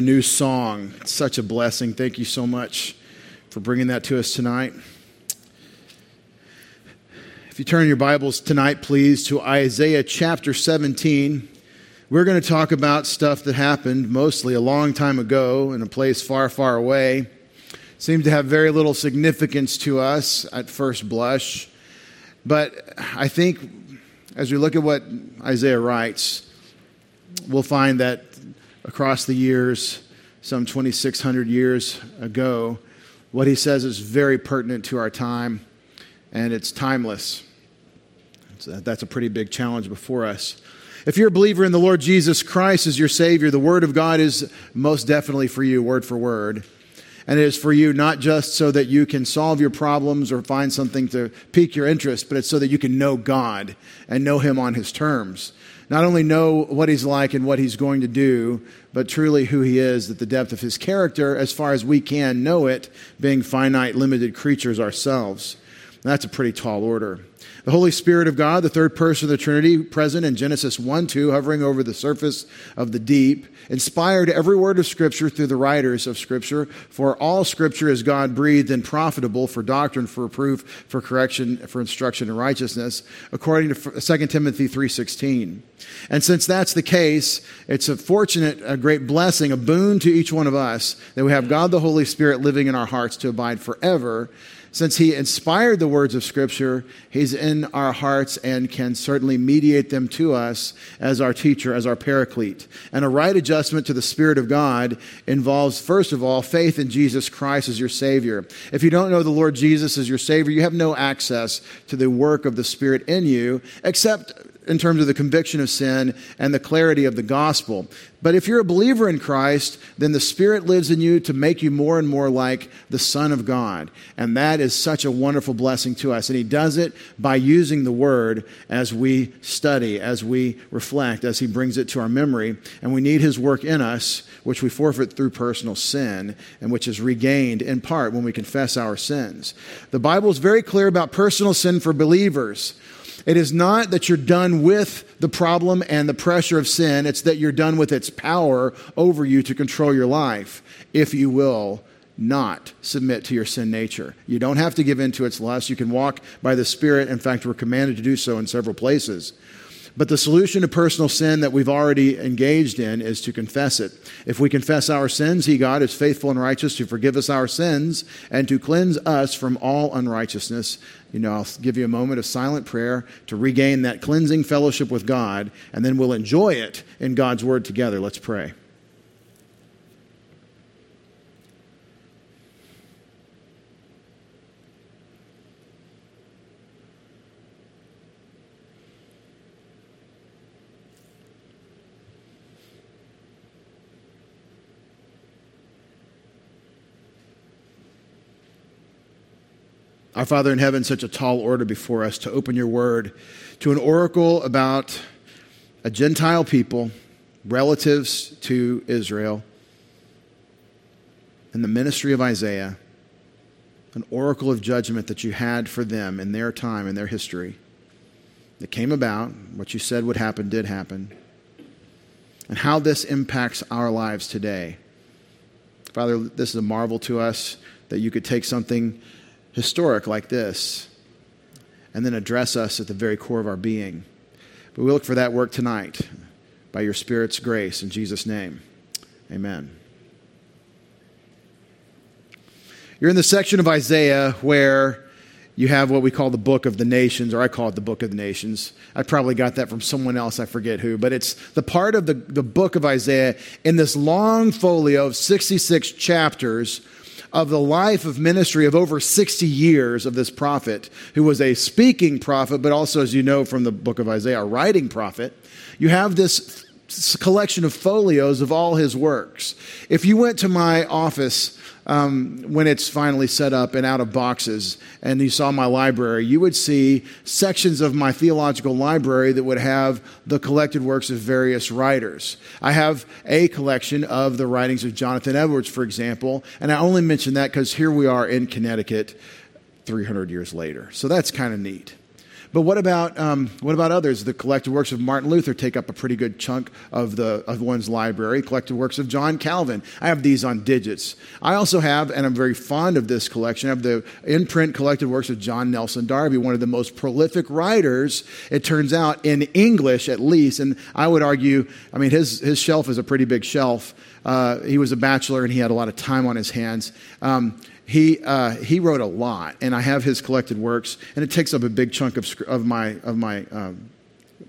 a new song. It's such a blessing. Thank you so much for bringing that to us tonight. If you turn your Bibles tonight, please, to Isaiah chapter 17, we're going to talk about stuff that happened mostly a long time ago in a place far, far away. Seems to have very little significance to us at first blush. But I think as we look at what Isaiah writes, we'll find that across the years, some 2,600 years ago. What he says is very pertinent to our time, and it's timeless. So that's a pretty big challenge before us. If you're a believer in the Lord Jesus Christ as your Savior, the Word of God is most definitely for you, word for word. And it is for you not just so that you can solve your problems or find something to pique your interest, but it's so that you can know God and know Him on His terms not only know what he's like and what he's going to do, but truly who he is, at the depth of his character, as far as we can know it, being finite, limited creatures ourselves. That's a pretty tall order. The Holy Spirit of God, the third person of the Trinity, present in Genesis 1 2, hovering over the surface of the deep, inspired every word of Scripture through the writers of Scripture. For all Scripture is God breathed and profitable for doctrine, for reproof, for correction, for instruction in righteousness, according to 2 uh, Timothy 3.16. And since that's the case, it's a fortunate, a great blessing, a boon to each one of us that we have God the Holy Spirit living in our hearts to abide forever since he inspired the words of Scripture, he's in our hearts and can certainly mediate them to us as our teacher, as our paraclete. And a right adjustment to the Spirit of God involves, first of all, faith in Jesus Christ as your Savior. If you don't know the Lord Jesus as your Savior, you have no access to the work of the Spirit in you, except in terms of the conviction of sin and the clarity of the gospel. But if you're a believer in Christ, then the Spirit lives in you to make you more and more like the Son of God. And that is such a wonderful blessing to us. And He does it by using the Word as we study, as we reflect, as He brings it to our memory. And we need His work in us, which we forfeit through personal sin, and which is regained in part when we confess our sins. The Bible is very clear about personal sin for believers. It is not that you're done with the problem and the pressure of sin, it's that you're done with its power over you to control your life, if you will not submit to your sin nature. You don't have to give in to its lust. You can walk by the Spirit. In fact, we're commanded to do so in several places. But the solution to personal sin that we've already engaged in is to confess it. If we confess our sins, He, God, is faithful and righteous to forgive us our sins and to cleanse us from all unrighteousness. You know, I'll give you a moment of silent prayer to regain that cleansing fellowship with God, and then we'll enjoy it in God's Word together. Let's pray. Our Father in heaven, such a tall order before us to open your word to an oracle about a Gentile people, relatives to Israel, and the ministry of Isaiah, an oracle of judgment that you had for them in their time, in their history, that came about. What you said would happen did happen. And how this impacts our lives today. Father, this is a marvel to us that you could take something historic like this and then address us at the very core of our being. But we look for that work tonight by your Spirit's grace in Jesus' name. Amen. You're in the section of Isaiah where you have what we call the book of the nations, or I call it the book of the nations. I probably got that from someone else, I forget who, but it's the part of the, the book of Isaiah in this long folio of 66 chapters of the life of ministry of over 60 years of this prophet, who was a speaking prophet, but also, as you know from the book of Isaiah, a writing prophet, you have this collection of folios of all his works. If you went to my office um, when it's finally set up and out of boxes, and you saw my library, you would see sections of my theological library that would have the collected works of various writers. I have a collection of the writings of Jonathan Edwards, for example, and I only mention that because here we are in Connecticut 300 years later. So that's kind of neat. But what about, um, what about others? The collected works of Martin Luther take up a pretty good chunk of, the, of one's library. Collected works of John Calvin. I have these on digits. I also have, and I'm very fond of this collection, have the in print collected works of John Nelson Darby, one of the most prolific writers, it turns out, in English at least. And I would argue, I mean, his, his shelf is a pretty big shelf. Uh, he was a bachelor and he had a lot of time on his hands. Um, he, uh, he wrote a lot, and I have his collected works, and it takes up a big chunk of, of, my, of my, um,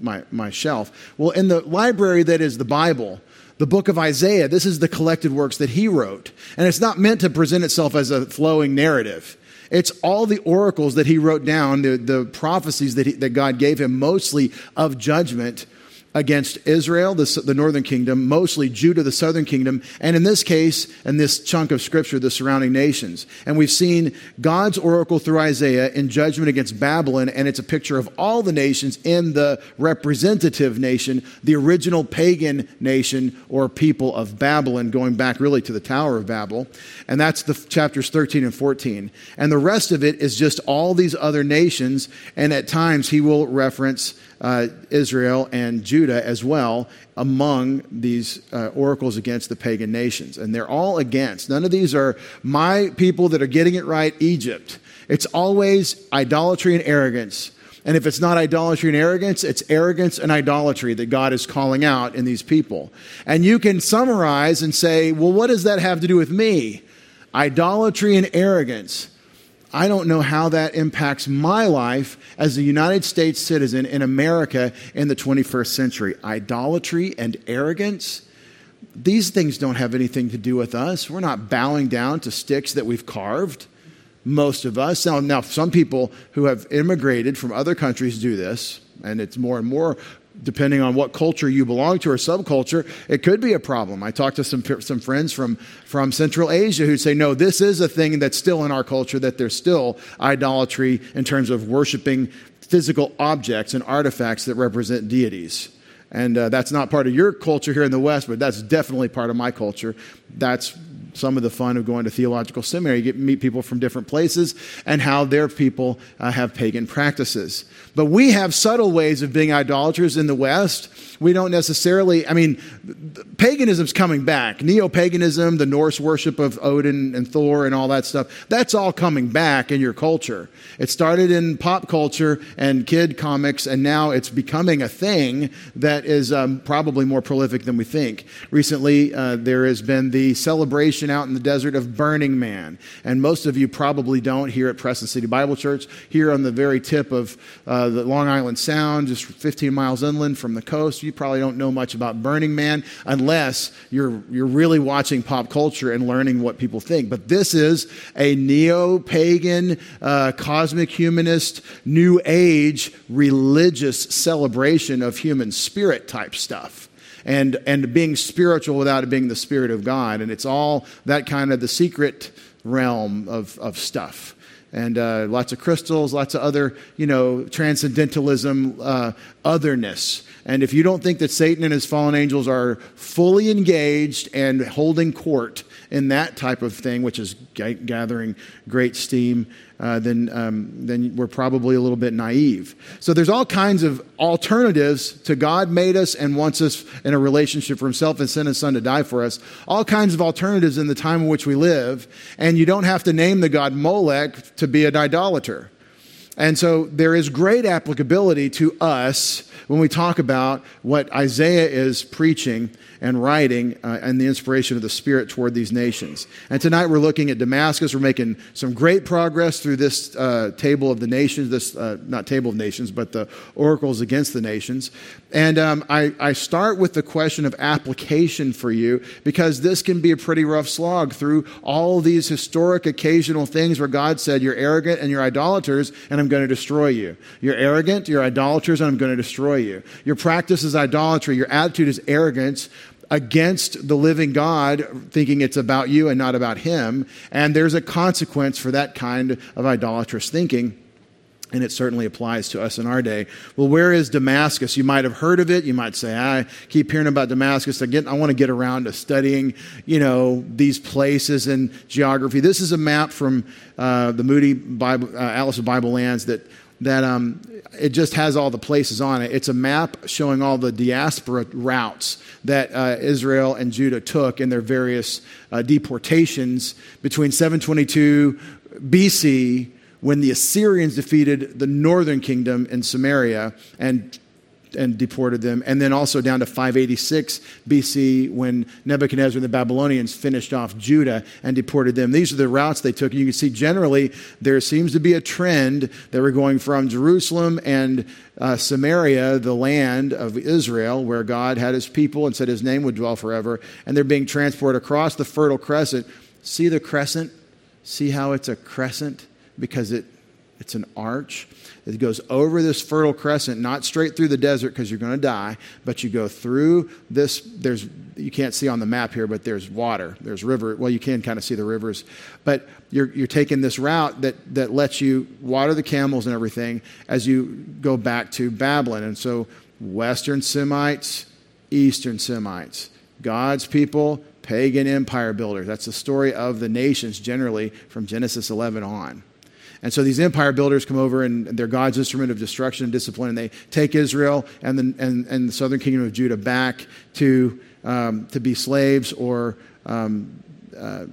my, my shelf. Well, in the library that is the Bible, the book of Isaiah, this is the collected works that he wrote. And it's not meant to present itself as a flowing narrative. It's all the oracles that he wrote down, the, the prophecies that, he, that God gave him, mostly of judgment against Israel, the, the, northern kingdom, mostly Judah, the southern kingdom, and in this case, in this chunk of scripture, the surrounding nations. And we've seen God's oracle through Isaiah in judgment against Babylon, and it's a picture of all the nations in the representative nation, the original pagan nation or people of Babylon, going back really to the Tower of Babel. And that's the chapters 13 and 14. And the rest of it is just all these other nations, and at times he will reference uh, Israel and Judah as well among these uh, oracles against the pagan nations. And they're all against. None of these are my people that are getting it right, Egypt. It's always idolatry and arrogance. And if it's not idolatry and arrogance, it's arrogance and idolatry that God is calling out in these people. And you can summarize and say, well, what does that have to do with me? Idolatry and arrogance I don't know how that impacts my life as a United States citizen in America in the 21st century. Idolatry and arrogance, these things don't have anything to do with us. We're not bowing down to sticks that we've carved, most of us. Now, now some people who have immigrated from other countries do this, and it's more and more depending on what culture you belong to or subculture, it could be a problem. I talked to some, some friends from, from Central Asia who say, no, this is a thing that's still in our culture, that there's still idolatry in terms of worshiping physical objects and artifacts that represent deities. And uh, that's not part of your culture here in the West, but that's definitely part of my culture. That's some of the fun of going to theological seminary. You get to meet people from different places and how their people uh, have pagan practices. But we have subtle ways of being idolaters in the West. We don't necessarily, I mean, paganism's coming back. Neo paganism, the Norse worship of Odin and Thor and all that stuff, that's all coming back in your culture. It started in pop culture and kid comics, and now it's becoming a thing that is um, probably more prolific than we think. Recently, uh, there has been the celebration out in the desert of Burning Man, and most of you probably don't here at Preston City Bible Church, here on the very tip of uh, the Long Island Sound, just 15 miles inland from the coast. You probably don't know much about Burning Man unless you're, you're really watching pop culture and learning what people think. But this is a neo pagan, uh, cosmic humanist, new age religious celebration of human spirit type stuff and, and being spiritual without it being the Spirit of God. And it's all that kind of the secret realm of, of stuff and uh, lots of crystals, lots of other, you know, transcendentalism, uh, otherness. And if you don't think that Satan and his fallen angels are fully engaged and holding court in that type of thing, which is g- gathering great steam, uh, then, um, then we're probably a little bit naive. So there's all kinds of alternatives to God made us and wants us in a relationship for himself and sent his son to die for us. All kinds of alternatives in the time in which we live. And you don't have to name the God Molech to be an idolater. And so there is great applicability to us when we talk about what Isaiah is preaching and writing uh, and the inspiration of the Spirit toward these nations. And tonight we're looking at Damascus. We're making some great progress through this uh, table of the nations, this, uh, not table of nations, but the oracles against the nations. And um, I, I start with the question of application for you because this can be a pretty rough slog through all these historic occasional things where God said, You're arrogant and you're idolaters, and I'm going to destroy you. You're arrogant, you're idolaters, and I'm going to destroy you. Your practice is idolatry, your attitude is arrogance against the living God, thinking it's about you and not about Him. And there's a consequence for that kind of idolatrous thinking. And it certainly applies to us in our day. Well, where is Damascus? You might have heard of it. You might say, I keep hearing about Damascus. Again, I want to get around to studying, you know, these places and geography. This is a map from uh, the Moody Bible, uh, Atlas of Bible Lands that that um, it just has all the places on it. It's a map showing all the diaspora routes that uh, Israel and Judah took in their various uh, deportations between 722 BC when the Assyrians defeated the northern kingdom in Samaria and and deported them. And then also down to 586 BC when Nebuchadnezzar and the Babylonians finished off Judah and deported them. These are the routes they took. And you can see generally there seems to be a trend that we're going from Jerusalem and uh, Samaria, the land of Israel, where God had his people and said his name would dwell forever. And they're being transported across the Fertile Crescent. See the crescent? See how it's a crescent? Because it, it's an arch it goes over this fertile crescent, not straight through the desert because you're going to die, but you go through this. There's you can't see on the map here, but there's water, there's river. Well, you can kind of see the rivers, but you're you're taking this route that that lets you water the camels and everything as you go back to Babylon. And so, Western Semites, Eastern Semites, God's people, pagan empire builders. That's the story of the nations generally from Genesis 11 on. And so these empire builders come over and they're God's instrument of destruction and discipline, and they take Israel and the, and, and the southern kingdom of Judah back to, um, to be slaves or um, uh,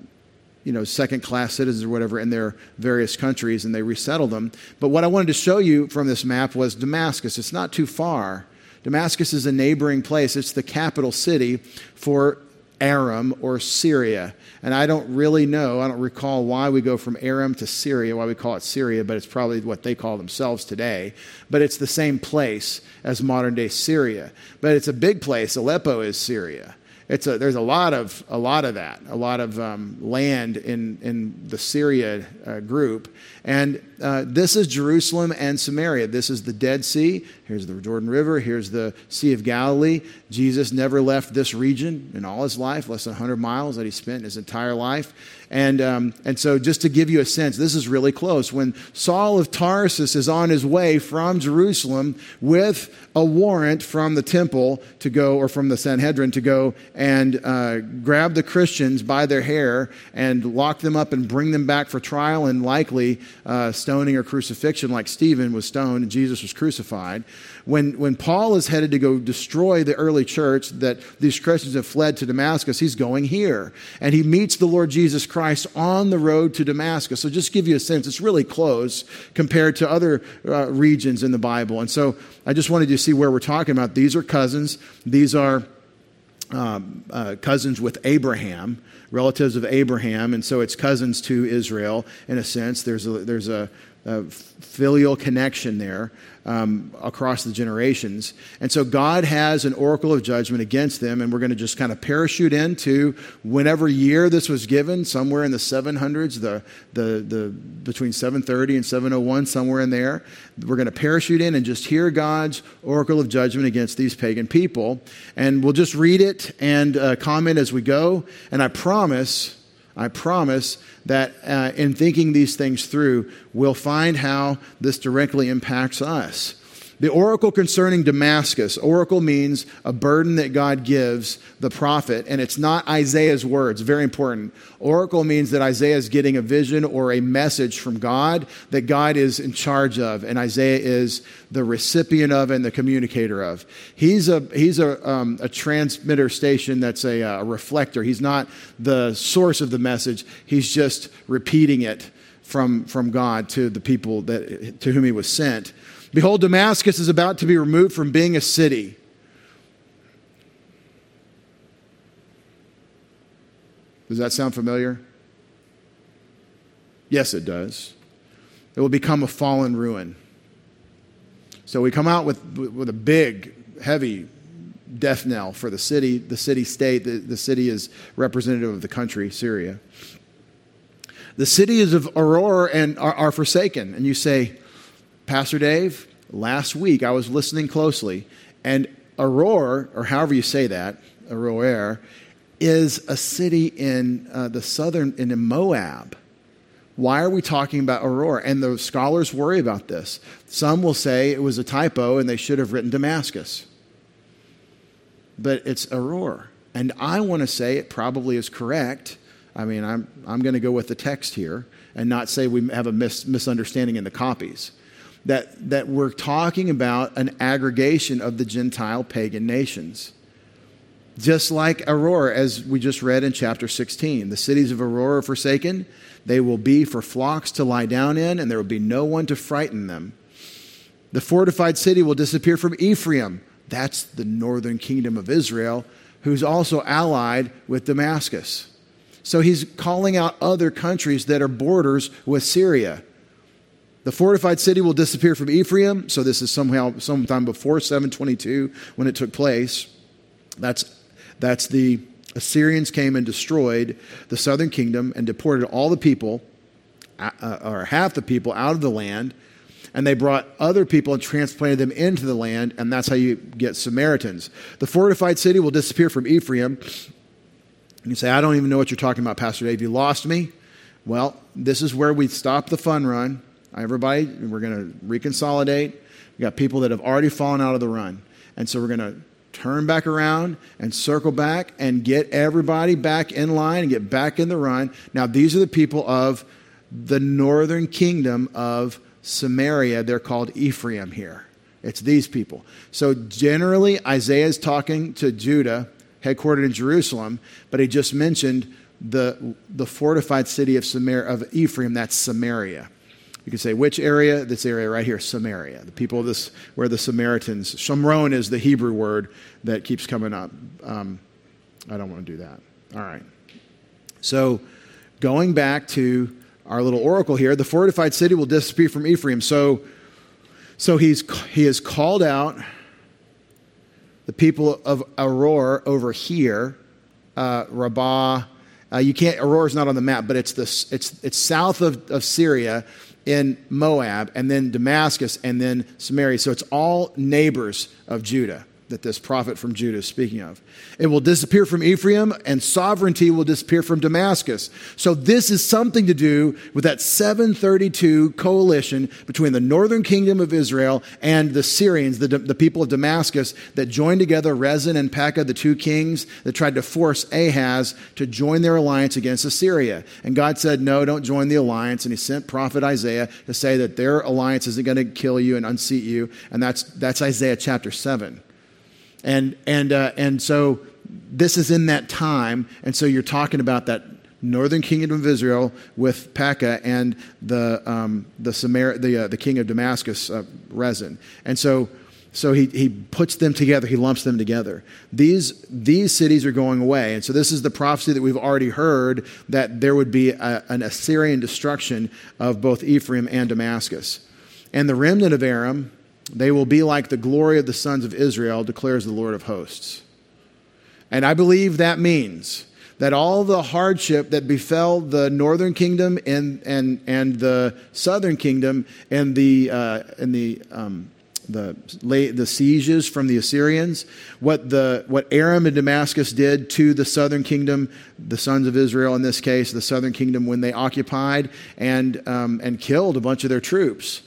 you know, second class citizens or whatever in their various countries, and they resettle them. But what I wanted to show you from this map was Damascus. It's not too far. Damascus is a neighboring place, it's the capital city for Aram or Syria. And I don't really know, I don't recall why we go from Aram to Syria, why we call it Syria, but it's probably what they call themselves today. But it's the same place as modern day Syria. But it's a big place. Aleppo is Syria it's a, there's a lot of a lot of that, a lot of um, land in in the Syria uh, group, and uh, this is Jerusalem and Samaria. This is the Dead Sea. Here's the Jordan River. Here's the Sea of Galilee. Jesus never left this region in all his life, less than 100 miles that he spent his entire life. And, um, and so, just to give you a sense, this is really close. When Saul of Tarsus is on his way from Jerusalem with a warrant from the temple to go, or from the Sanhedrin to go and uh, grab the Christians by their hair and lock them up and bring them back for trial and likely uh, stoning or crucifixion, like Stephen was stoned and Jesus was crucified. When, when Paul is headed to go destroy the early church that these Christians have fled to Damascus, he's going here. And he meets the Lord Jesus Christ on the road to Damascus. So just give you a sense, it's really close compared to other uh, regions in the Bible. And so I just wanted you to see where we're talking about. These are cousins. These are um, uh, cousins with Abraham, relatives of Abraham, and so it's cousins to Israel in a sense. There's a, there's a, a filial connection there um, across the generations. And so God has an oracle of judgment against them, and we're going to just kind of parachute into whenever year this was given, somewhere in the 700s, the, the, the, between 730 and 701, somewhere in there. We're going to parachute in and just hear God's oracle of judgment against these pagan people. And we'll just read it and uh, comment as we go. And I promise I promise that uh, in thinking these things through, we'll find how this directly impacts us. The oracle concerning Damascus. Oracle means a burden that God gives the prophet, and it's not Isaiah's words. Very important. Oracle means that Isaiah is getting a vision or a message from God that God is in charge of, and Isaiah is the recipient of and the communicator of. He's a, he's a, um, a transmitter station that's a, a reflector. He's not the source of the message, he's just repeating it from, from God to the people that, to whom he was sent. Behold, Damascus is about to be removed from being a city. Does that sound familiar? Yes, it does. It will become a fallen ruin. So we come out with, with a big, heavy death knell for the city, the city state. The, the city is representative of the country, Syria. The cities of Aurora and are, are forsaken. And you say, Pastor Dave, last week I was listening closely, and Aurora, or however you say that, Aurora, is a city in uh, the southern, in Moab. Why are we talking about Aurora? And the scholars worry about this. Some will say it was a typo and they should have written Damascus. But it's Aurora. And I want to say it probably is correct. I mean, I'm, I'm going to go with the text here and not say we have a mis- misunderstanding in the copies. That, that we're talking about an aggregation of the Gentile pagan nations. Just like Aurora, as we just read in chapter 16. The cities of Aurora are forsaken. They will be for flocks to lie down in, and there will be no one to frighten them. The fortified city will disappear from Ephraim. That's the northern kingdom of Israel, who's also allied with Damascus. So he's calling out other countries that are borders with Syria. The fortified city will disappear from Ephraim. So this is somehow sometime before 722 when it took place. That's, that's the Assyrians came and destroyed the southern kingdom and deported all the people, uh, or half the people, out of the land. And they brought other people and transplanted them into the land, and that's how you get Samaritans. The fortified city will disappear from Ephraim. You say, I don't even know what you're talking about, Pastor Dave. You lost me? Well, this is where we stop the fun run Everybody, we're going to reconsolidate. We've got people that have already fallen out of the run. And so we're going to turn back around and circle back and get everybody back in line and get back in the run. Now, these are the people of the northern kingdom of Samaria. They're called Ephraim here. It's these people. So generally, Isaiah is talking to Judah, headquartered in Jerusalem, but he just mentioned the, the fortified city of, Samaria, of Ephraim, that's Samaria. You could say which area? This area right here, Samaria. The people of this, where the Samaritans, Shomron is the Hebrew word that keeps coming up. Um, I don't want to do that. All right. So, going back to our little oracle here, the fortified city will disappear from Ephraim. So, so he's, he has called out the people of Aroer over here, uh, Rabbah. Uh, you can't, Aurora's not on the map, but it's, the, it's, it's south of, of Syria in Moab, and then Damascus, and then Samaria. So it's all neighbors of Judah that this prophet from Judah is speaking of. It will disappear from Ephraim, and sovereignty will disappear from Damascus. So, this is something to do with that 732 coalition between the northern kingdom of Israel and the Syrians, the, the people of Damascus, that joined together Rezin and Pekah, the two kings that tried to force Ahaz to join their alliance against Assyria. And God said, No, don't join the alliance. And he sent prophet Isaiah to say that their alliance isn't going to kill you and unseat you. And that's, that's Isaiah chapter 7. And, and, uh, and so this is in that time. And so you're talking about that northern kingdom of Israel with Pekah and the, um, the, Samar- the, uh, the king of Damascus, uh, Rezin. And so, so he, he puts them together, he lumps them together. These, these cities are going away. And so this is the prophecy that we've already heard that there would be a, an Assyrian destruction of both Ephraim and Damascus. And the remnant of Aram they will be like the glory of the sons of Israel, declares the Lord of hosts. And I believe that means that all the hardship that befell the northern kingdom and, and, and the southern kingdom and the, uh, and the, um, the, the sieges from the Assyrians, what, the, what Aram and Damascus did to the southern kingdom, the sons of Israel in this case, the southern kingdom when they occupied and, um, and killed a bunch of their troops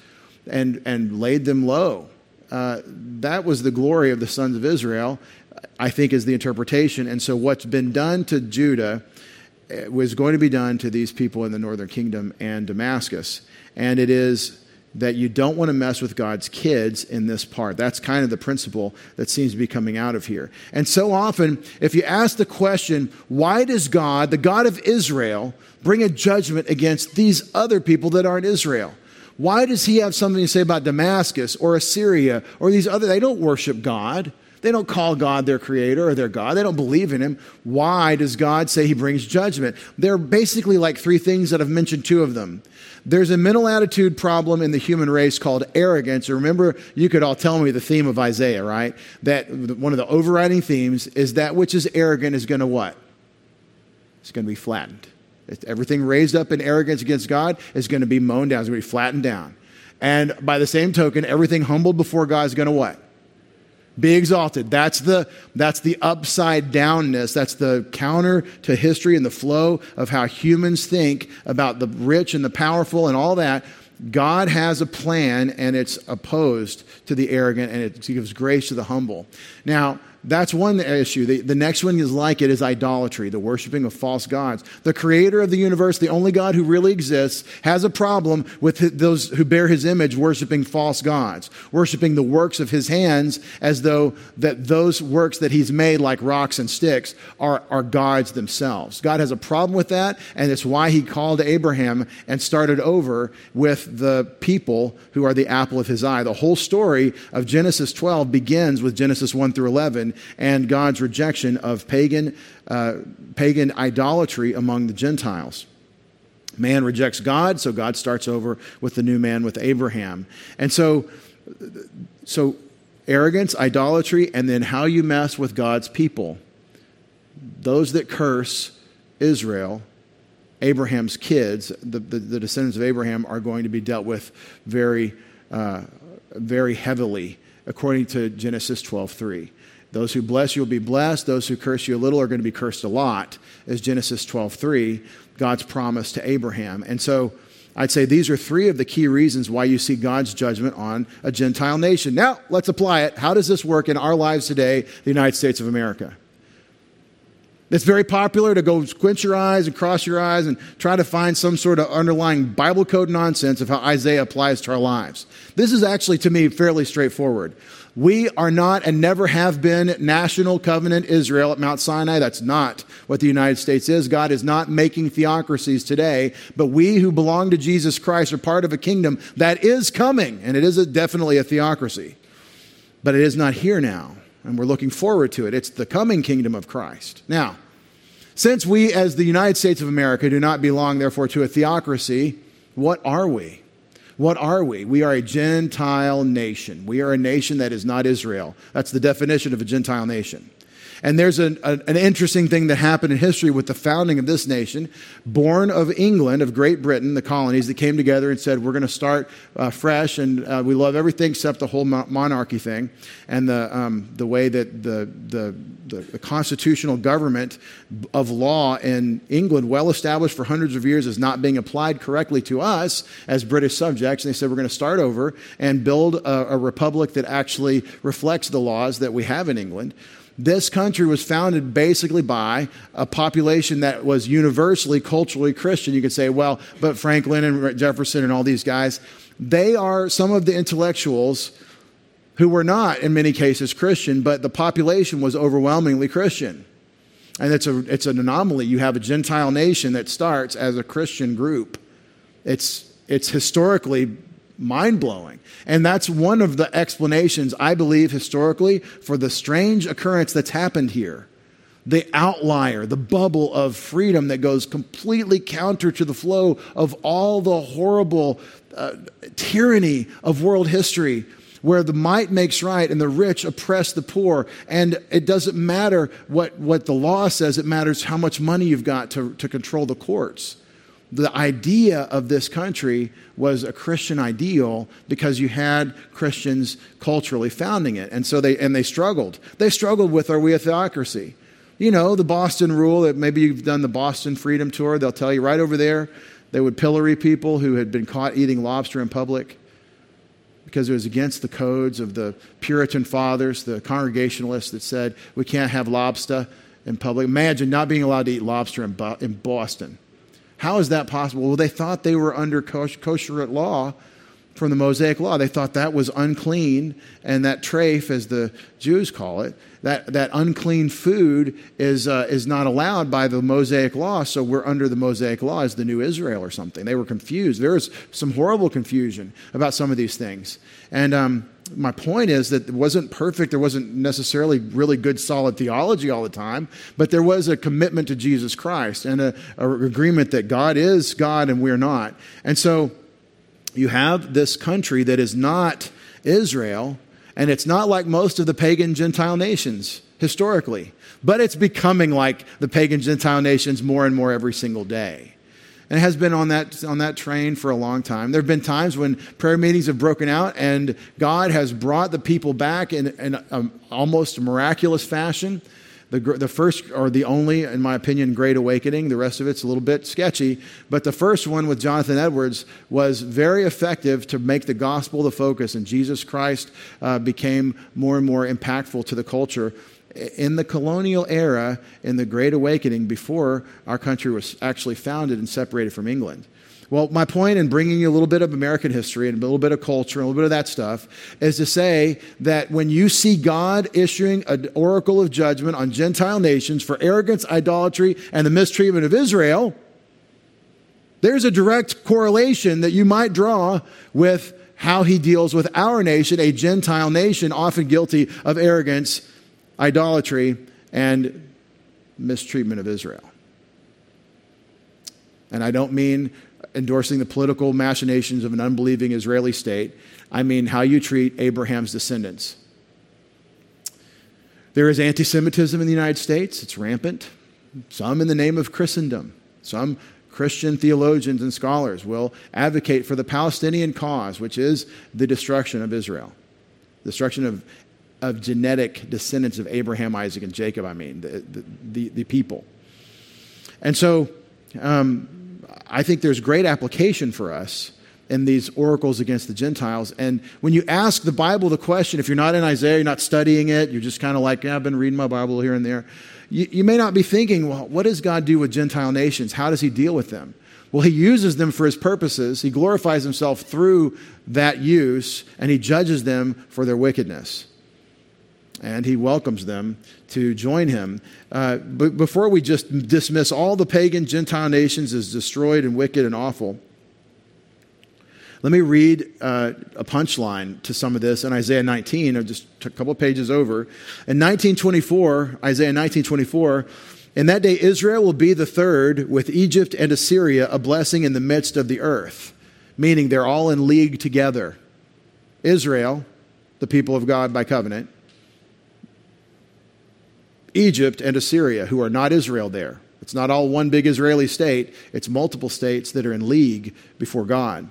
and, and laid them low. Uh, that was the glory of the sons of Israel, I think, is the interpretation. And so, what's been done to Judah uh, was going to be done to these people in the northern kingdom and Damascus. And it is that you don't want to mess with God's kids in this part. That's kind of the principle that seems to be coming out of here. And so often, if you ask the question, why does God, the God of Israel, bring a judgment against these other people that aren't Israel? Why does he have something to say about Damascus or Assyria or these other? They don't worship God. They don't call God their creator or their God. They don't believe in him. Why does God say he brings judgment? They're basically like three things that I've mentioned two of them. There's a mental attitude problem in the human race called arrogance. Remember, you could all tell me the theme of Isaiah, right? That one of the overriding themes is that which is arrogant is going to what? It's going to be flattened. Everything raised up in arrogance against God is going to be mown down, it's going to be flattened down. And by the same token, everything humbled before God is going to what? Be exalted. That's the, that's the upside downness. That's the counter to history and the flow of how humans think about the rich and the powerful and all that. God has a plan and it's opposed to the arrogant and it gives grace to the humble. Now, that's one issue. The, the next one is like it is idolatry, the worshiping of false gods. The creator of the universe, the only God who really exists, has a problem with those who bear his image worshiping false gods, worshiping the works of his hands as though that those works that he's made, like rocks and sticks, are, are gods themselves. God has a problem with that, and it's why he called Abraham and started over with the people who are the apple of his eye. The whole story of Genesis 12 begins with Genesis 1 through 11 and God's rejection of pagan, uh, pagan idolatry among the Gentiles. Man rejects God, so God starts over with the new man with Abraham. And so, so arrogance, idolatry, and then how you mess with God's people. Those that curse Israel, Abraham's kids, the, the, the descendants of Abraham, are going to be dealt with very, uh, very heavily, according to Genesis 12 3. Those who bless you will be blessed. Those who curse you a little are going to be cursed a lot, as Genesis 12:3, God's promise to Abraham. And so I'd say these are three of the key reasons why you see God's judgment on a Gentile nation. Now, let's apply it. How does this work in our lives today, the United States of America? It's very popular to go squint your eyes and cross your eyes and try to find some sort of underlying Bible code nonsense of how Isaiah applies to our lives. This is actually, to me, fairly straightforward. We are not and never have been national covenant Israel at Mount Sinai. That's not what the United States is. God is not making theocracies today, but we who belong to Jesus Christ are part of a kingdom that is coming, and it is a, definitely a theocracy. But it is not here now and we're looking forward to it. It's the coming kingdom of Christ. Now, since we, as the United States of America, do not belong, therefore, to a theocracy, what are we? What are we? We are a Gentile nation. We are a nation that is not Israel. That's the definition of a Gentile nation. And there's an, an interesting thing that happened in history with the founding of this nation, born of England, of Great Britain, the colonies that came together and said, We're going to start uh, fresh, and uh, we love everything except the whole monarchy thing and the, um, the way that the, the, the, the constitutional government of law in England, well established for hundreds of years, is not being applied correctly to us as British subjects. And they said, We're going to start over and build a, a republic that actually reflects the laws that we have in England. This country was founded basically by a population that was universally culturally Christian. You could say, well, but Franklin and Jefferson and all these guys, they are some of the intellectuals who were not, in many cases, Christian, but the population was overwhelmingly Christian. And it's, a, it's an anomaly. You have a Gentile nation that starts as a Christian group. It's, it's historically mind blowing. And that's one of the explanations, I believe, historically, for the strange occurrence that's happened here. The outlier, the bubble of freedom that goes completely counter to the flow of all the horrible uh, tyranny of world history, where the might makes right and the rich oppress the poor. And it doesn't matter what, what the law says, it matters how much money you've got to, to control the courts the idea of this country was a Christian ideal because you had Christians culturally founding it. And so they, and they struggled. They struggled with are we a theocracy? You know, the Boston rule that maybe you've done the Boston Freedom Tour, they'll tell you right over there, they would pillory people who had been caught eating lobster in public because it was against the codes of the Puritan fathers, the Congregationalists that said we can't have lobster in public. Imagine not being allowed to eat lobster in, in Boston. How is that possible? Well, they thought they were under kosher law from the Mosaic law. They thought that was unclean, and that treif, as the Jews call it, that, that unclean food is, uh, is not allowed by the Mosaic law, so we're under the Mosaic law as the new Israel or something. They were confused. There was some horrible confusion about some of these things. And um, my point is that it wasn't perfect. There wasn't necessarily really good, solid theology all the time, but there was a commitment to Jesus Christ and a, a agreement that God is God and we're not. And so you have this country that is not Israel, and it's not like most of the pagan Gentile nations historically, but it's becoming like the pagan Gentile nations more and more every single day and has been on that, on that train for a long time. There have been times when prayer meetings have broken out, and God has brought the people back in, in a, almost miraculous fashion. The, the first, or the only, in my opinion, great awakening. The rest of it's a little bit sketchy. But the first one with Jonathan Edwards was very effective to make the gospel the focus, and Jesus Christ uh, became more and more impactful to the culture in the colonial era, in the Great Awakening, before our country was actually founded and separated from England. Well, my point in bringing you a little bit of American history and a little bit of culture and a little bit of that stuff is to say that when you see God issuing an oracle of judgment on Gentile nations for arrogance, idolatry, and the mistreatment of Israel, there's a direct correlation that you might draw with how he deals with our nation, a Gentile nation, often guilty of arrogance, idolatry, and mistreatment of Israel. And I don't mean endorsing the political machinations of an unbelieving Israeli state. I mean how you treat Abraham's descendants. There is anti Semitism in the United States, it's rampant. Some in the name of Christendom. Some Christian theologians and scholars will advocate for the Palestinian cause, which is the destruction of Israel, destruction of, of genetic descendants of Abraham, Isaac, and Jacob, I mean, the, the, the people. And so um, I think there's great application for us in these oracles against the Gentiles. And when you ask the Bible the question, if you're not in Isaiah, you're not studying it, you're just kind of like, yeah, I've been reading my Bible here and there, you, you may not be thinking, well, what does God do with Gentile nations? How does he deal with them? Well, he uses them for his purposes. He glorifies himself through that use, and he judges them for their wickedness. And he welcomes them to join him. Uh, but before we just dismiss all the pagan Gentile nations as destroyed and wicked and awful, let me read uh, a punchline to some of this in Isaiah 19, or just took a couple pages over. In 1924, Isaiah 1924, in that day Israel will be the third, with Egypt and Assyria a blessing in the midst of the earth, meaning they're all in league together. Israel, the people of God by covenant, Egypt and Assyria, who are not Israel there. It's not all one big Israeli state, it's multiple states that are in league before God.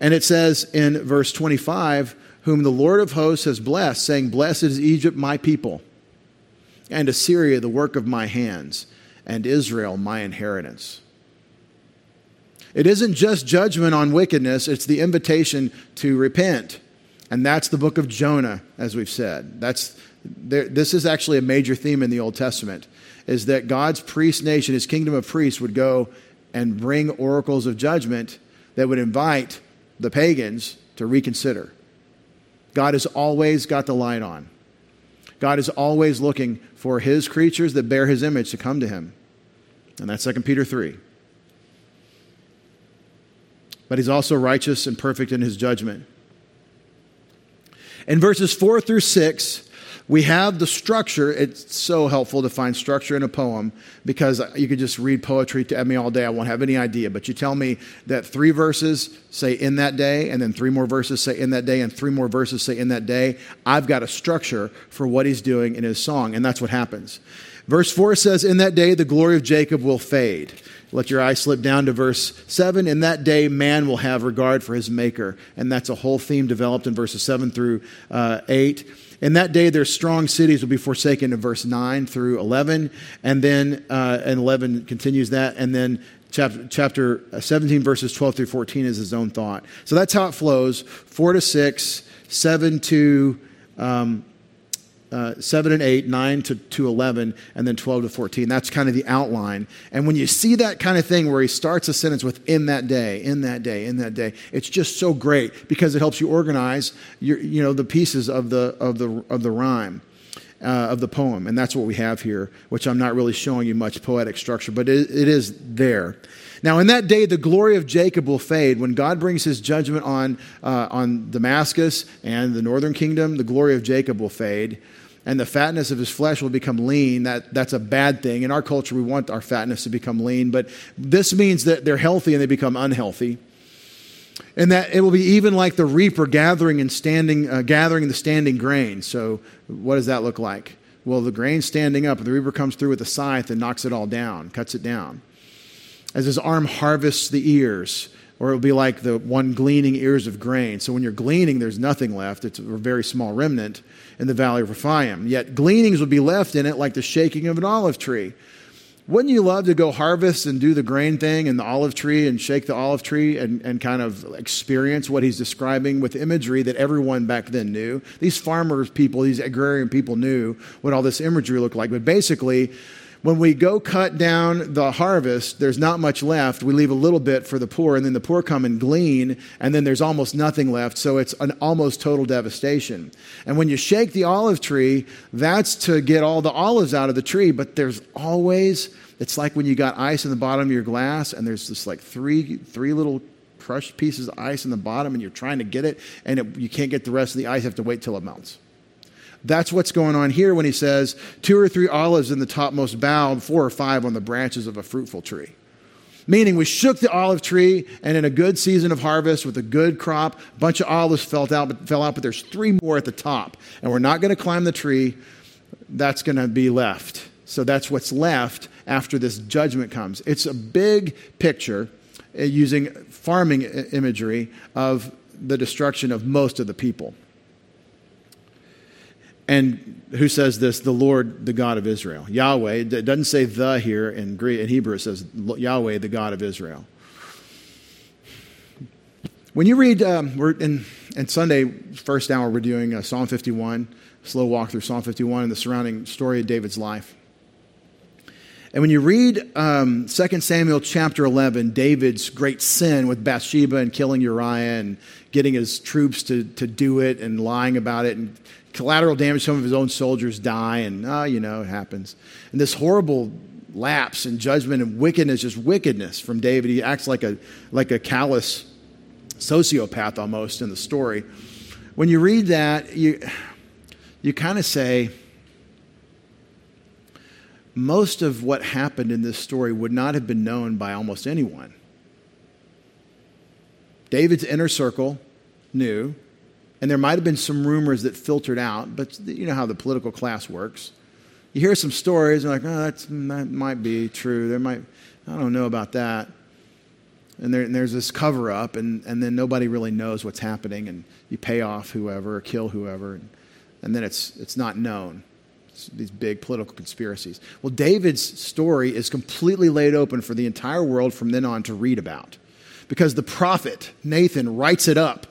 And it says in verse 25, Whom the Lord of hosts has blessed, saying, Blessed is Egypt, my people, and Assyria, the work of my hands, and Israel, my inheritance. It isn't just judgment on wickedness, it's the invitation to repent. And that's the book of Jonah, as we've said. That's, there, this is actually a major theme in the Old Testament, is that God's priest nation, his kingdom of priests, would go and bring oracles of judgment that would invite the pagans to reconsider. God has always got the light on. God is always looking for his creatures that bear his image to come to him. And that's 2 Peter 3. But he's also righteous and perfect in his judgment. In verses 4 through 6, we have the structure. It's so helpful to find structure in a poem because you could just read poetry to me all day. I won't have any idea. But you tell me that three verses say in that day, and then three more verses say in that day, and three more verses say in that day. I've got a structure for what he's doing in his song, and that's what happens. Verse 4 says, In that day the glory of Jacob will fade. Let your eye slip down to verse 7. In that day, man will have regard for his maker. And that's a whole theme developed in verses 7 through uh, 8. In that day, their strong cities will be forsaken in verse 9 through 11. And then, uh, and 11 continues that. And then chapter, chapter 17, verses 12 through 14 is his own thought. So that's how it flows 4 to 6, 7 to um, uh, 7 and 8, 9 to, to 11, and then 12 to 14. That's kind of the outline. And when you see that kind of thing where he starts a sentence with in that day, in that day, in that day, it's just so great because it helps you organize your, you know, the pieces of the, of the, of the rhyme. Uh, of the poem, and that's what we have here, which I'm not really showing you much poetic structure, but it, it is there. Now, in that day, the glory of Jacob will fade. When God brings his judgment on, uh, on Damascus and the northern kingdom, the glory of Jacob will fade and the fatness of his flesh will become lean. That, that's a bad thing. In our culture, we want our fatness to become lean, but this means that they're healthy and they become unhealthy. And that it will be even like the reaper gathering and standing, uh, gathering the standing grain. So, what does that look like? Well, the grain standing up, and the reaper comes through with a scythe and knocks it all down, cuts it down. As his arm harvests the ears, or it'll be like the one gleaning ears of grain. So when you're gleaning, there's nothing left. It's a very small remnant in the valley of Rephaim. Yet gleanings would be left in it like the shaking of an olive tree. wouldn't you love to go harvest and do the grain thing and the olive tree and shake the olive tree and, and kind of experience what he's describing with imagery that everyone back then knew? These farmers people, these agrarian people knew what all this imagery looked like. But basically, when we go cut down the harvest, there's not much left. We leave a little bit for the poor, and then the poor come and glean, and then there's almost nothing left. So it's an almost total devastation. And when you shake the olive tree, that's to get all the olives out of the tree, but there's always it's like when you got ice in the bottom of your glass and there's just like three, three little crushed pieces of ice in the bottom and you're trying to get it and it, you can't get the rest of the ice, you have to wait till it melts. That's what's going on here when he says, two or three olives in the topmost bough, four or five on the branches of a fruitful tree. Meaning, we shook the olive tree, and in a good season of harvest with a good crop, a bunch of olives fell out, but, fell out, but there's three more at the top. And we're not going to climb the tree, that's going to be left. So that's what's left after this judgment comes. It's a big picture uh, using farming imagery of the destruction of most of the people. And who says this? The Lord, the God of Israel. Yahweh. It doesn't say the here in Greek. In Hebrew, it says Yahweh, the God of Israel. When you read, um, we're in, in Sunday, first hour, we're doing uh, Psalm 51, slow walk through Psalm 51 and the surrounding story of David's life. And when you read um, 2 Samuel chapter 11, David's great sin with Bathsheba and killing Uriah and getting his troops to, to do it and lying about it and collateral damage, some of his own soldiers die, and, oh, you know, it happens. And this horrible lapse in judgment and wickedness, just wickedness from David. He acts like a, like a callous sociopath almost in the story. When you read that, you, you kind of say, most of what happened in this story would not have been known by almost anyone. David's inner circle knew, and there might have been some rumors that filtered out, but you know how the political class works. You hear some stories, and like, oh, that might be true. There might, I don't know about that. And, there, and there's this cover up, and, and then nobody really knows what's happening, and you pay off whoever or kill whoever, and, and then it's, it's not known these big political conspiracies. Well, David's story is completely laid open for the entire world from then on to read about. Because the prophet Nathan writes it up,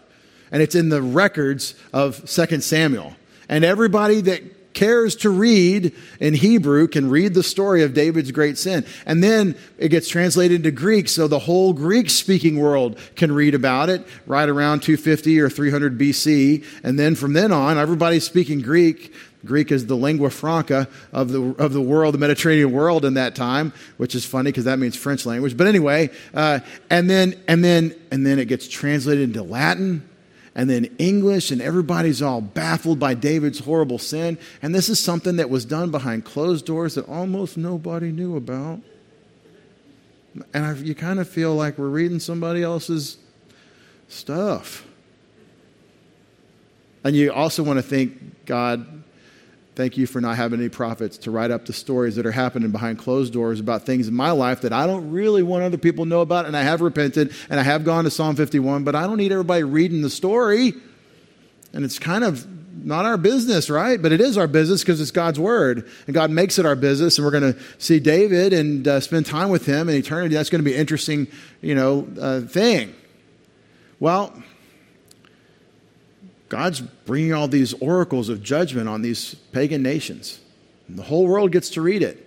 and it's in the records of 2 Samuel. And everybody that cares to read in Hebrew can read the story of David's great sin. And then it gets translated into Greek, so the whole Greek speaking world can read about it right around 250 or 300 BC. And then from then on, everybody's speaking Greek. Greek is the lingua franca of the, of the world, the Mediterranean world in that time, which is funny because that means French language. But anyway, uh, and, then, and, then, and then it gets translated into Latin and then English, and everybody's all baffled by David's horrible sin. And this is something that was done behind closed doors that almost nobody knew about. And I, you kind of feel like we're reading somebody else's stuff. And you also want to think, God, Thank you for not having any prophets to write up the stories that are happening behind closed doors about things in my life that I don't really want other people to know about. And I have repented and I have gone to Psalm 51, but I don't need everybody reading the story. And it's kind of not our business, right? But it is our business because it's God's word. And God makes it our business. And we're going to see David and uh, spend time with him in eternity. That's going to be an interesting, you know, uh, thing. Well, God's bringing all these oracles of judgment on these pagan nations. And the whole world gets to read it.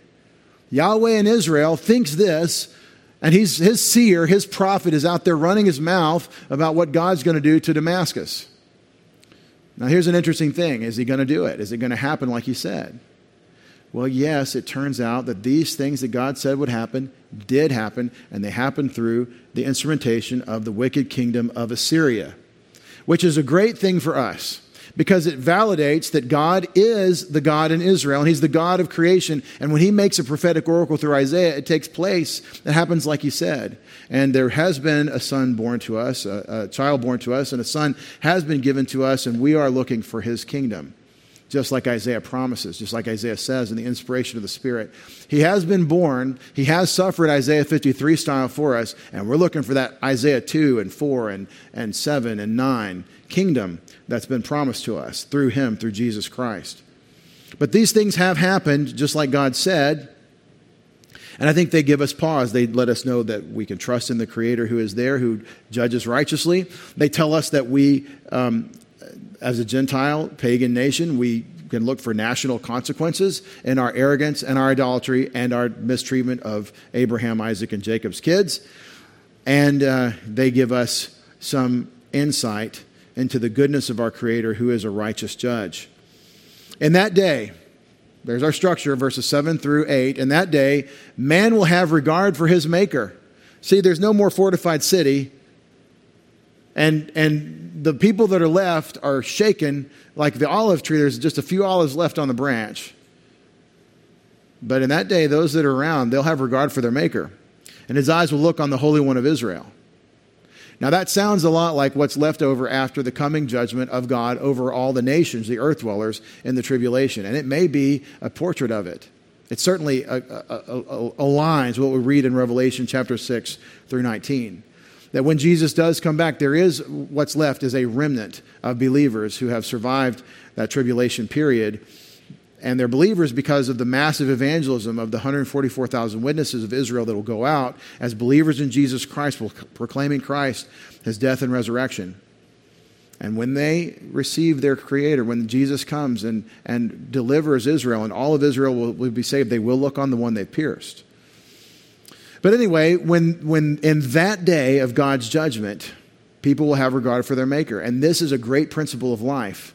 Yahweh in Israel thinks this, and he's, his seer, his prophet, is out there running his mouth about what God's going to do to Damascus. Now, here's an interesting thing is he going to do it? Is it going to happen like he said? Well, yes, it turns out that these things that God said would happen did happen, and they happened through the instrumentation of the wicked kingdom of Assyria which is a great thing for us because it validates that God is the God in Israel and He's the God of creation. And when He makes a prophetic oracle through Isaiah, it takes place. It happens like He said. And there has been a son born to us, a, a child born to us, and a son has been given to us, and we are looking for His kingdom just like Isaiah promises, just like Isaiah says in the inspiration of the Spirit. He has been born, he has suffered Isaiah 53 style for us, and we're looking for that Isaiah 2 and 4 and, and 7 and 9 kingdom that's been promised to us through him, through Jesus Christ. But these things have happened, just like God said. And I think they give us pause. They let us know that we can trust in the Creator who is there, who judges righteously. They tell us that we, um, as a Gentile, pagan nation, we can look for national consequences in our arrogance and our idolatry and our mistreatment of Abraham, Isaac, and Jacob's kids. And uh, they give us some insight into the goodness of our Creator who is a righteous judge. In that day, there's our structure, verses 7 through 8. In that day, man will have regard for his maker. See, there's no more fortified city. And, and the people that are left are shaken like the olive tree. There's just a few olives left on the branch. But in that day, those that are around, they'll have regard for their maker. And his eyes will look on the Holy One of Israel. Now, that sounds a lot like what's left over after the coming judgment of God over all the nations, the earth dwellers, in the tribulation. And it may be a portrait of it. It certainly uh, uh, uh, aligns what we read in Revelation chapter 6 through 19. That when Jesus does come back, there is what's left is a remnant of believers who have survived that tribulation period and they're believers because of the massive evangelism of the 144,000 witnesses of Israel that will go out as believers in Jesus Christ, proclaiming Christ, his death and resurrection. And when they receive their Creator, when Jesus comes and, and delivers Israel, and all of Israel will, will be saved, they will look on the one they've pierced. But anyway, when, when in that day of God's judgment, people will have regard for their Maker. And this is a great principle of life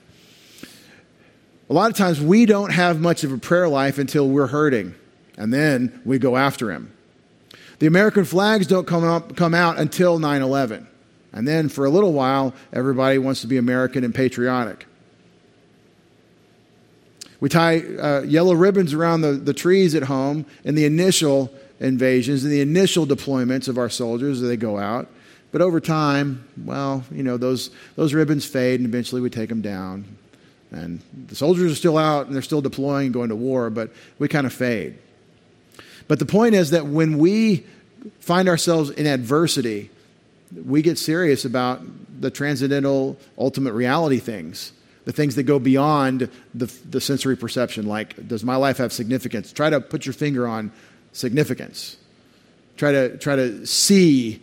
a lot of times we don't have much of a prayer life until we're hurting, and then we go after Him. The American flags don't come, up, come out until 9 11. And then for a little while, everybody wants to be American and patriotic. We tie uh, yellow ribbons around the, the trees at home in the initial invasions, and the initial deployments of our soldiers as they go out. But over time, well, you know, those, those ribbons fade and eventually we take them down. And the soldiers are still out and they're still deploying, and going to war, but we kind of fade. But the point is that when we find ourselves in adversity, we get serious about the transcendental, ultimate reality things, the things that go beyond the, the sensory perception, like does my life have significance? Try to put your finger on significance. Try to, try to see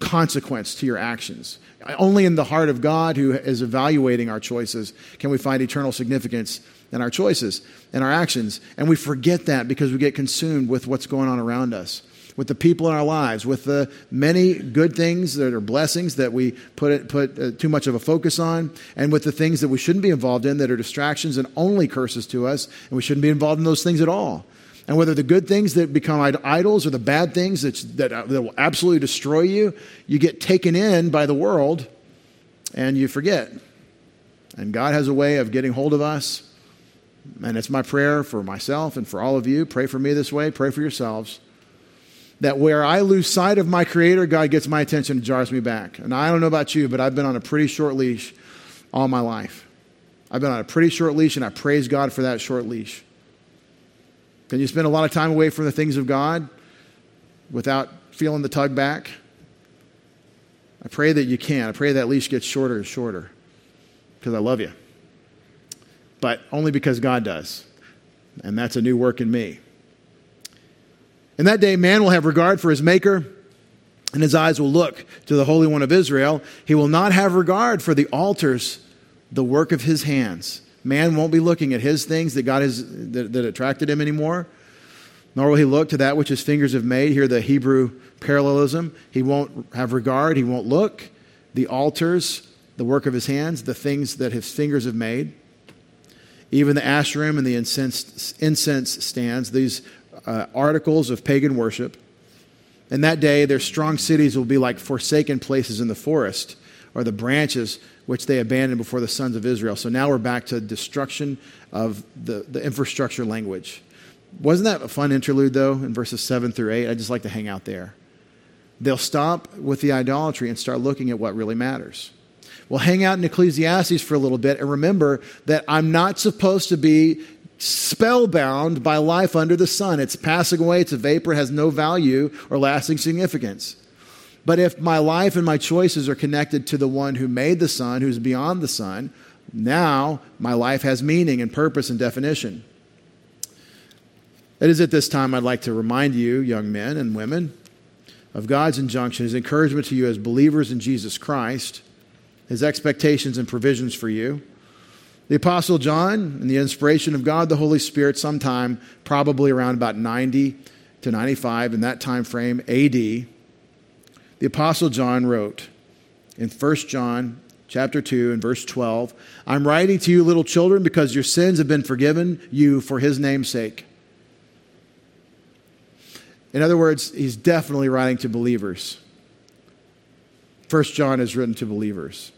consequence to your actions. Only in the heart of God, who is evaluating our choices, can we find eternal significance in our choices and our actions. And we forget that because we get consumed with what's going on around us, with the people in our lives, with the many good things that are blessings that we put, put uh, too much of a focus on, and with the things that we shouldn't be involved in that are distractions and only curses to us, and we shouldn't be involved in those things at all. And whether the good things that become idols or the bad things that, that, uh, that will absolutely destroy you, you get taken in by the world and you forget. And God has a way of getting hold of us. And it's my prayer for myself and for all of you. Pray for me this way, pray for yourselves. That where I lose sight of my Creator, God gets my attention and jars me back. And I don't know about you, but I've been on a pretty short leash all my life. I've been on a pretty short leash, and I praise God for that short leash. Can you spend a lot of time away from the things of God without feeling the tug back? I pray that you can. I pray that leash gets shorter and shorter because I love you. But only because God does. And that's a new work in me. In that day, man will have regard for his Maker, and his eyes will look to the Holy One of Israel. He will not have regard for the altars, the work of his hands. Man won't be looking at his things that God has that, that attracted him anymore, nor will he look to that which his fingers have made. Here, the Hebrew parallelism. He won't have regard. He won't look. The altars, the work of his hands, the things that his fingers have made. Even the Asherim and the incense, incense stands, these uh, articles of pagan worship. In that day, their strong cities will be like forsaken places in the forest, or the branches which they abandoned before the sons of Israel. So now we're back to destruction of the, the infrastructure language. Wasn't that a fun interlude, though, in verses 7 through 8? I just like to hang out there. They'll stop with the idolatry and start looking at what really matters. We'll hang out in Ecclesiastes for a little bit and remember that I'm not supposed to be spellbound by life under the sun. It's passing away, it's a vapor, has no value or lasting significance. But if my life and my choices are connected to the one who made the sun, who's beyond the sun, now my life has meaning and purpose and definition. It is at this time I'd like to remind you, young men and women, of God's injunction, his encouragement to you as believers in Jesus Christ, his expectations and provisions for you. The Apostle John, in the inspiration of God the Holy Spirit, sometime probably around about 90 to 95 in that time frame, AD, the Apostle John wrote in 1 John chapter 2 and verse 12, I'm writing to you, little children, because your sins have been forgiven you for his name's sake. In other words, he's definitely writing to believers. First John is written to believers.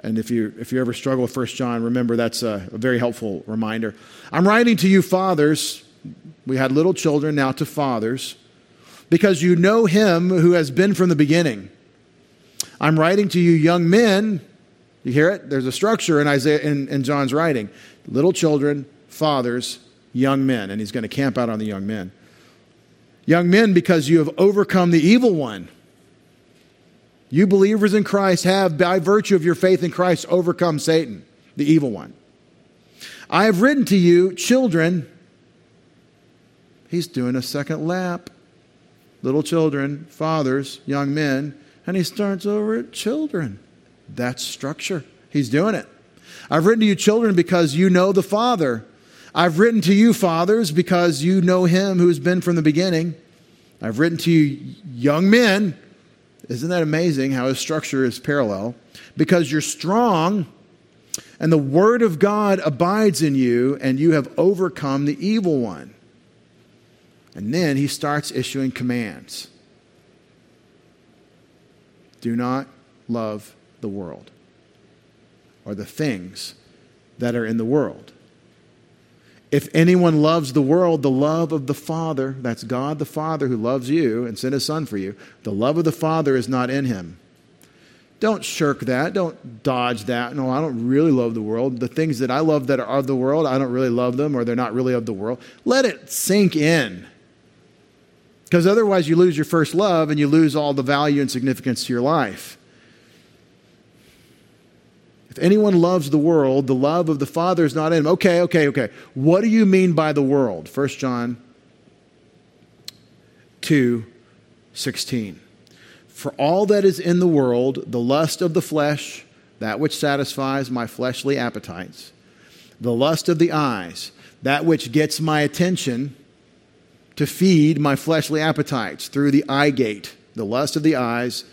And if you, if you ever struggle with First John, remember that's a, a very helpful reminder. I'm writing to you, fathers. We had little children, now to fathers, because you know him who has been from the beginning. I'm writing to you, young men. You hear it? There's a structure in Isaiah in, in John's writing. Little children, fathers, young men. And he's going to camp out on the young men. Young men, because you have overcome the evil one. You believers in Christ have, by virtue of your faith in Christ, overcome Satan, the evil one. I have written to you, children. He's doing a second lap. Little children, fathers, young men, and he starts over at children. That's structure. He's doing it. I've written to you, children, because you know the Father. I've written to you, fathers, because you know him who's been from the beginning. I've written to you, young men. Isn't that amazing how his structure is parallel? Because you're strong and the word of God abides in you and you have overcome the evil one. And then he starts issuing commands. Do not love the world or the things that are in the world. If anyone loves the world, the love of the Father, that's God the Father who loves you and sent his Son for you, the love of the Father is not in him. Don't shirk that. Don't dodge that. No, I don't really love the world. The things that I love that are of the world, I don't really love them or they're not really of the world. Let it sink in. Because otherwise, you lose your first love and you lose all the value and significance to your life. If anyone loves the world, the love of the Father is not in him. Okay, okay, okay. What do you mean by the world? 1 John 2 16. For all that is in the world, the lust of the flesh, that which satisfies my fleshly appetites, the lust of the eyes, that which gets my attention to feed my fleshly appetites through the eye gate, the lust of the eyes,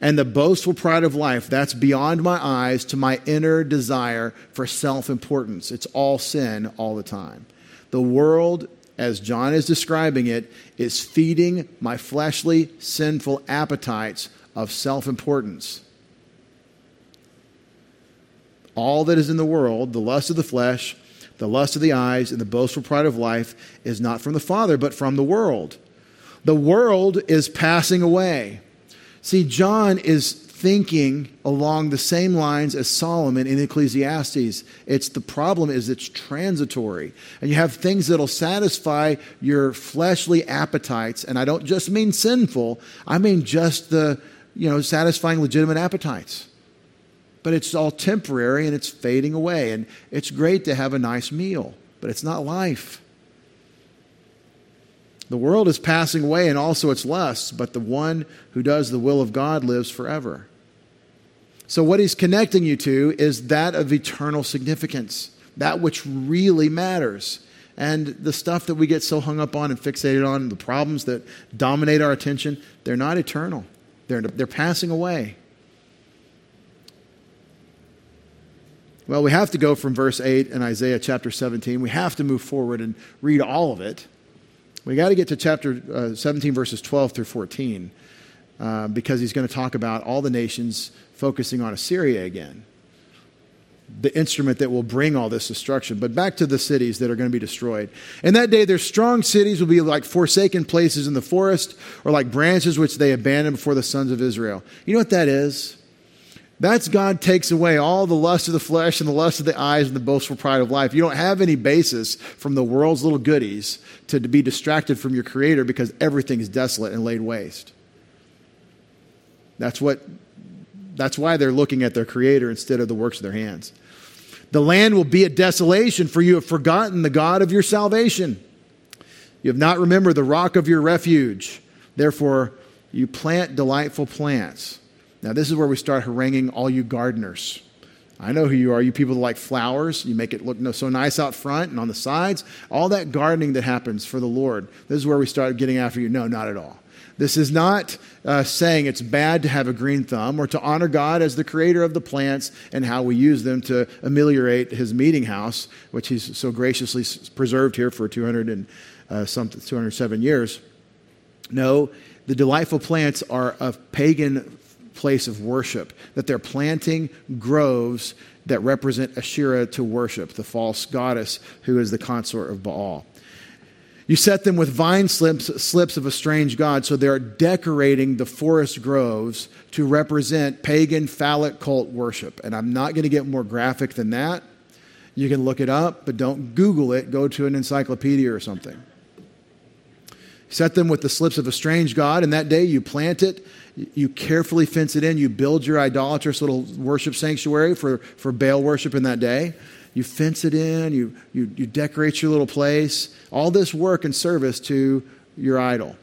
and the boastful pride of life, that's beyond my eyes to my inner desire for self importance. It's all sin all the time. The world, as John is describing it, is feeding my fleshly, sinful appetites of self importance. All that is in the world, the lust of the flesh, the lust of the eyes, and the boastful pride of life, is not from the Father, but from the world. The world is passing away See, John is thinking along the same lines as Solomon in Ecclesiastes. It's the problem is it's transitory. And you have things that'll satisfy your fleshly appetites, and I don't just mean sinful, I mean just the, you know, satisfying legitimate appetites. But it's all temporary and it's fading away. And it's great to have a nice meal, but it's not life. The world is passing away and also its lusts, but the one who does the will of God lives forever. So, what he's connecting you to is that of eternal significance, that which really matters. And the stuff that we get so hung up on and fixated on, the problems that dominate our attention, they're not eternal, they're, they're passing away. Well, we have to go from verse 8 in Isaiah chapter 17. We have to move forward and read all of it. We got to get to chapter uh, 17, verses 12 through 14, uh, because he's going to talk about all the nations focusing on Assyria again, the instrument that will bring all this destruction. But back to the cities that are going to be destroyed. In that day, their strong cities will be like forsaken places in the forest, or like branches which they abandoned before the sons of Israel. You know what that is? That's God takes away all the lust of the flesh and the lust of the eyes and the boastful pride of life. You don't have any basis from the world's little goodies to be distracted from your Creator because everything is desolate and laid waste. That's what. That's why they're looking at their Creator instead of the works of their hands. The land will be a desolation, for you have forgotten the God of your salvation. You have not remembered the rock of your refuge. Therefore, you plant delightful plants. Now, this is where we start haranguing all you gardeners. I know who you are. You people that like flowers. You make it look so nice out front and on the sides. All that gardening that happens for the Lord. This is where we start getting after you. No, not at all. This is not uh, saying it's bad to have a green thumb or to honor God as the creator of the plants and how we use them to ameliorate his meeting house, which he's so graciously preserved here for 200 and uh, some 207 years. No, the delightful plants are a pagan place of worship, that they're planting groves that represent Asherah to worship, the false goddess who is the consort of Baal. You set them with vine slips, slips of a strange god, so they're decorating the forest groves to represent pagan phallic cult worship. And I'm not going to get more graphic than that. You can look it up, but don't Google it. Go to an encyclopedia or something. Set them with the slips of a strange god, and that day you plant it, you carefully fence it in, you build your idolatrous little worship sanctuary for, for Baal worship in that day. You fence it in, you, you, you decorate your little place, all this work and service to your idol.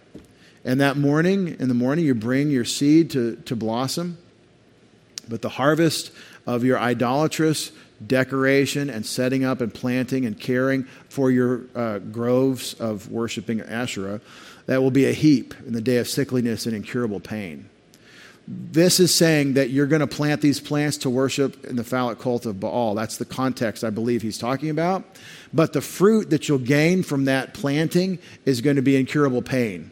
And that morning, in the morning, you bring your seed to, to blossom. But the harvest of your idolatrous decoration and setting up and planting and caring for your uh, groves of worshiping Asherah, that will be a heap in the day of sickliness and incurable pain. This is saying that you're going to plant these plants to worship in the phallic cult of Baal. That's the context I believe he's talking about. But the fruit that you'll gain from that planting is going to be incurable pain.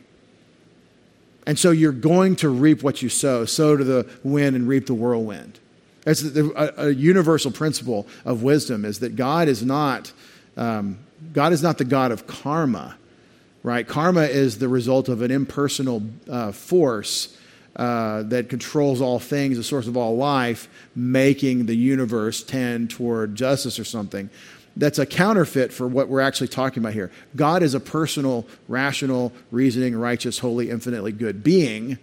And so you're going to reap what you sow. Sow to the wind and reap the whirlwind. It's a, a universal principle of wisdom is that God is not um, God is not the God of karma, right? Karma is the result of an impersonal uh, force uh, that controls all things, the source of all life, making the universe tend toward justice or something. That's a counterfeit for what we're actually talking about here. God is a personal, rational, reasoning, righteous, holy, infinitely good being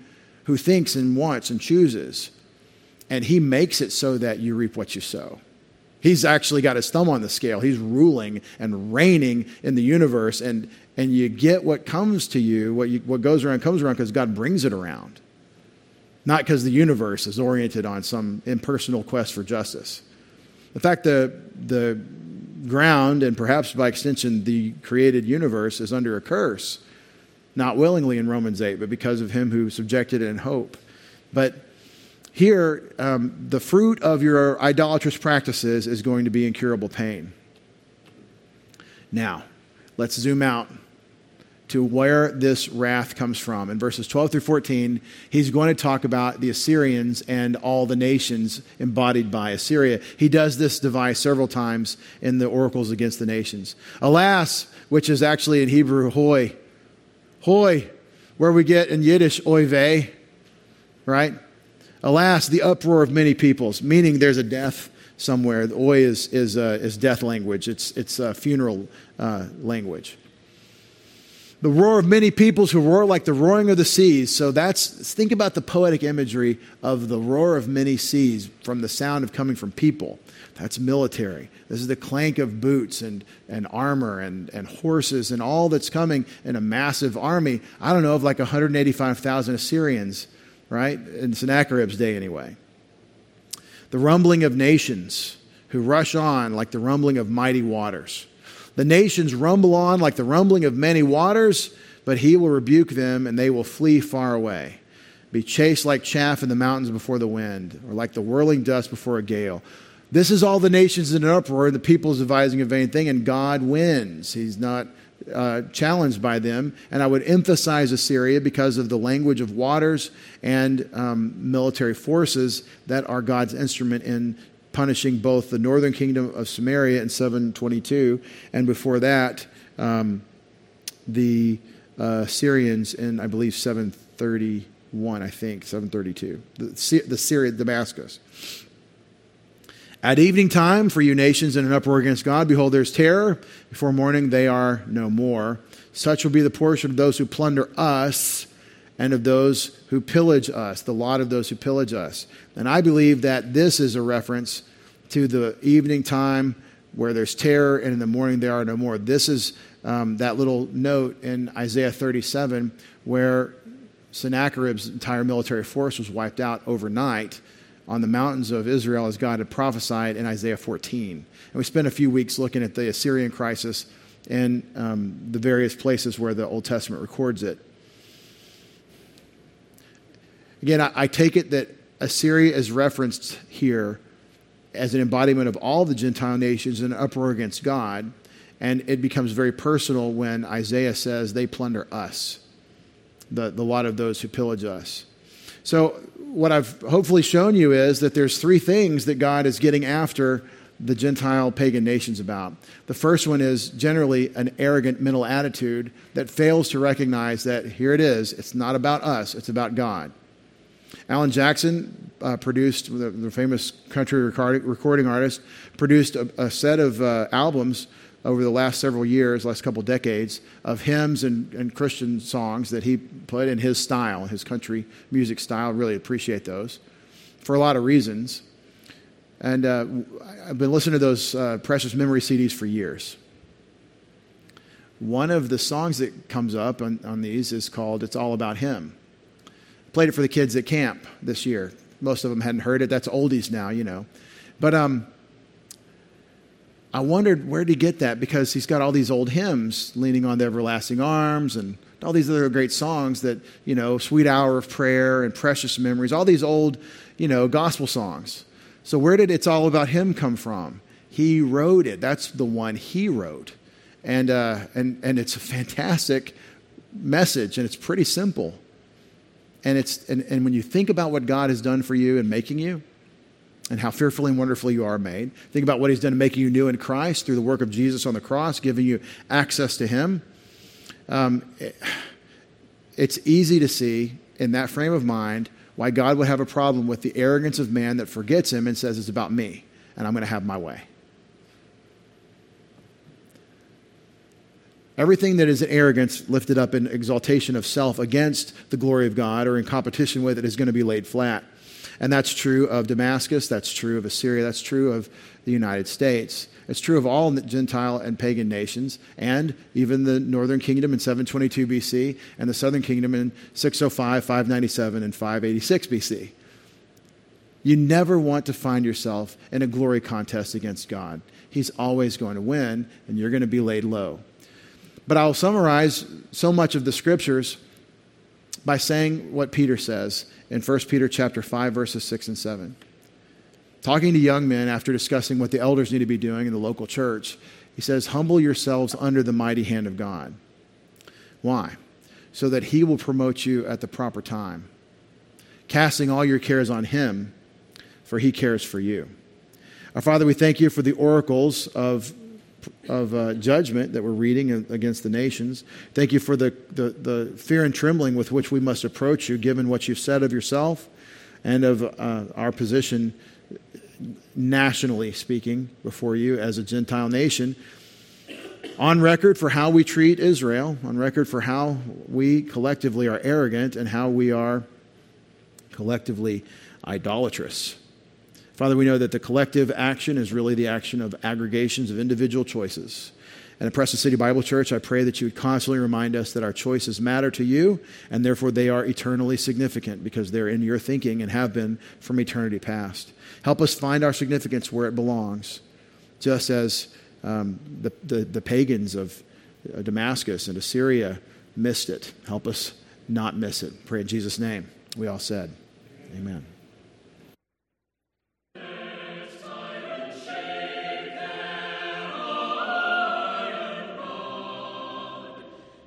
who thinks and wants and chooses. And he makes it so that you reap what you sow. He's actually got his thumb on the scale. He's ruling and reigning in the universe, and, and you get what comes to you, what, you, what goes around comes around because God brings it around not because the universe is oriented on some impersonal quest for justice. In fact, the, the ground, and perhaps by extension the created universe, is under a curse, not willingly in Romans 8, but because of him who subjected it in hope. But here, um, the fruit of your idolatrous practices is going to be incurable pain. Now, let's zoom out to where this wrath comes from. In verses 12 through 14, he's going to talk about the Assyrians and all the nations embodied by Assyria. He does this device several times in the oracles against the nations. Alas, which is actually in Hebrew, hoy. Hoy, where we get in Yiddish, oy vey, right? Alas, the uproar of many peoples, meaning there's a death somewhere. The oi is, is, uh, is death language, it's, it's uh, funeral uh, language the roar of many peoples who roar like the roaring of the seas. So that's, think about the poetic imagery of the roar of many seas from the sound of coming from people. That's military. This is the clank of boots and, and armor and, and horses and all that's coming in a massive army. I don't know, of like 185,000 Assyrians, right? In Sennacherib's day, anyway. The rumbling of nations who rush on like the rumbling of mighty waters. The nations rumble on like the rumbling of many waters, but he will rebuke them and they will flee far away. Be chased like chaff in the mountains before the wind, or like the whirling dust before a gale. This is all the nations in an uproar, the people is devising a vain thing, and God wins. He's not uh, challenged by them. And I would emphasize Assyria because of the language of waters and um, military forces that are God's instrument in punishing both the northern kingdom of Samaria in 722, and before that, um, the uh, Syrians in, I believe, 731, I think, 732. The, the Syria, Damascus. At evening time, for you nations in an uproar against God, behold, there's terror. Before morning, they are no more. Such will be the portion of those who plunder us and of those who pillage us, the lot of those who pillage us. And I believe that this is a reference to the evening time where there's terror, and in the morning there are no more. This is um, that little note in Isaiah 37 where Sennacherib's entire military force was wiped out overnight on the mountains of Israel as God had prophesied in Isaiah 14. And we spent a few weeks looking at the Assyrian crisis and um, the various places where the Old Testament records it. Again, I, I take it that Assyria is referenced here as an embodiment of all the Gentile nations in an uproar against God. And it becomes very personal when Isaiah says, They plunder us, the, the lot of those who pillage us. So, what I've hopefully shown you is that there's three things that God is getting after the Gentile pagan nations about. The first one is generally an arrogant mental attitude that fails to recognize that here it is, it's not about us, it's about God. Alan Jackson uh, produced, the, the, famous country recording, artist, produced a, a set of uh, albums over the last several years, last couple decades, of hymns and, and, Christian songs that he put in his style, his country music style. Really appreciate those for a lot of reasons. And uh, I've been listening to those uh, Precious Memory CDs for years. One of the songs that comes up on, on these is called It's All About Him. Played it for the kids at camp this year. Most of them hadn't heard it. That's oldies now, you know. But um, I wondered where he get that because he's got all these old hymns, leaning on the everlasting arms, and all these other great songs that you know, sweet hour of prayer and precious memories, all these old, you know, gospel songs. So where did it's all about him come from? He wrote it. That's the one he wrote, and uh, and and it's a fantastic message, and it's pretty simple. And, it's, and, and when you think about what God has done for you and making you, and how fearfully and wonderfully you are made. Think about what He's done in making you new in Christ through the work of Jesus on the cross, giving you access to Him. Um, it, it's easy to see in that frame of mind why God would have a problem with the arrogance of man that forgets Him and says, It's about me, and I'm going to have my way. Everything that is arrogance lifted up in exaltation of self against the glory of God or in competition with it is going to be laid flat. And that's true of Damascus, that's true of Assyria, that's true of the United States. It's true of all Gentile and pagan nations, and even the northern kingdom in 722 BC, and the southern kingdom in 605, 597, and 586 BC. You never want to find yourself in a glory contest against God. He's always going to win, and you're going to be laid low. But I'll summarize so much of the scriptures by saying what Peter says in 1 Peter chapter 5 verses 6 and 7. Talking to young men after discussing what the elders need to be doing in the local church, he says, "Humble yourselves under the mighty hand of God." Why? So that he will promote you at the proper time, casting all your cares on him, for he cares for you. Our Father, we thank you for the oracles of of uh, judgment that we're reading against the nations. Thank you for the, the, the, fear and trembling with which we must approach you, given what you've said of yourself and of uh, our position nationally speaking before you as a Gentile nation. On record for how we treat Israel, on record for how we collectively are arrogant and how we are collectively idolatrous. Father, we know that the collective action is really the action of aggregations of individual choices. And at Preston City Bible Church, I pray that you would constantly remind us that our choices matter to you, and therefore they are eternally significant because they're in your thinking and have been from eternity past. Help us find our significance where it belongs, just as um, the, the, the, pagans of uh, Damascus and Assyria missed it. Help us not miss it. Pray in Jesus' name. We all said, Amen.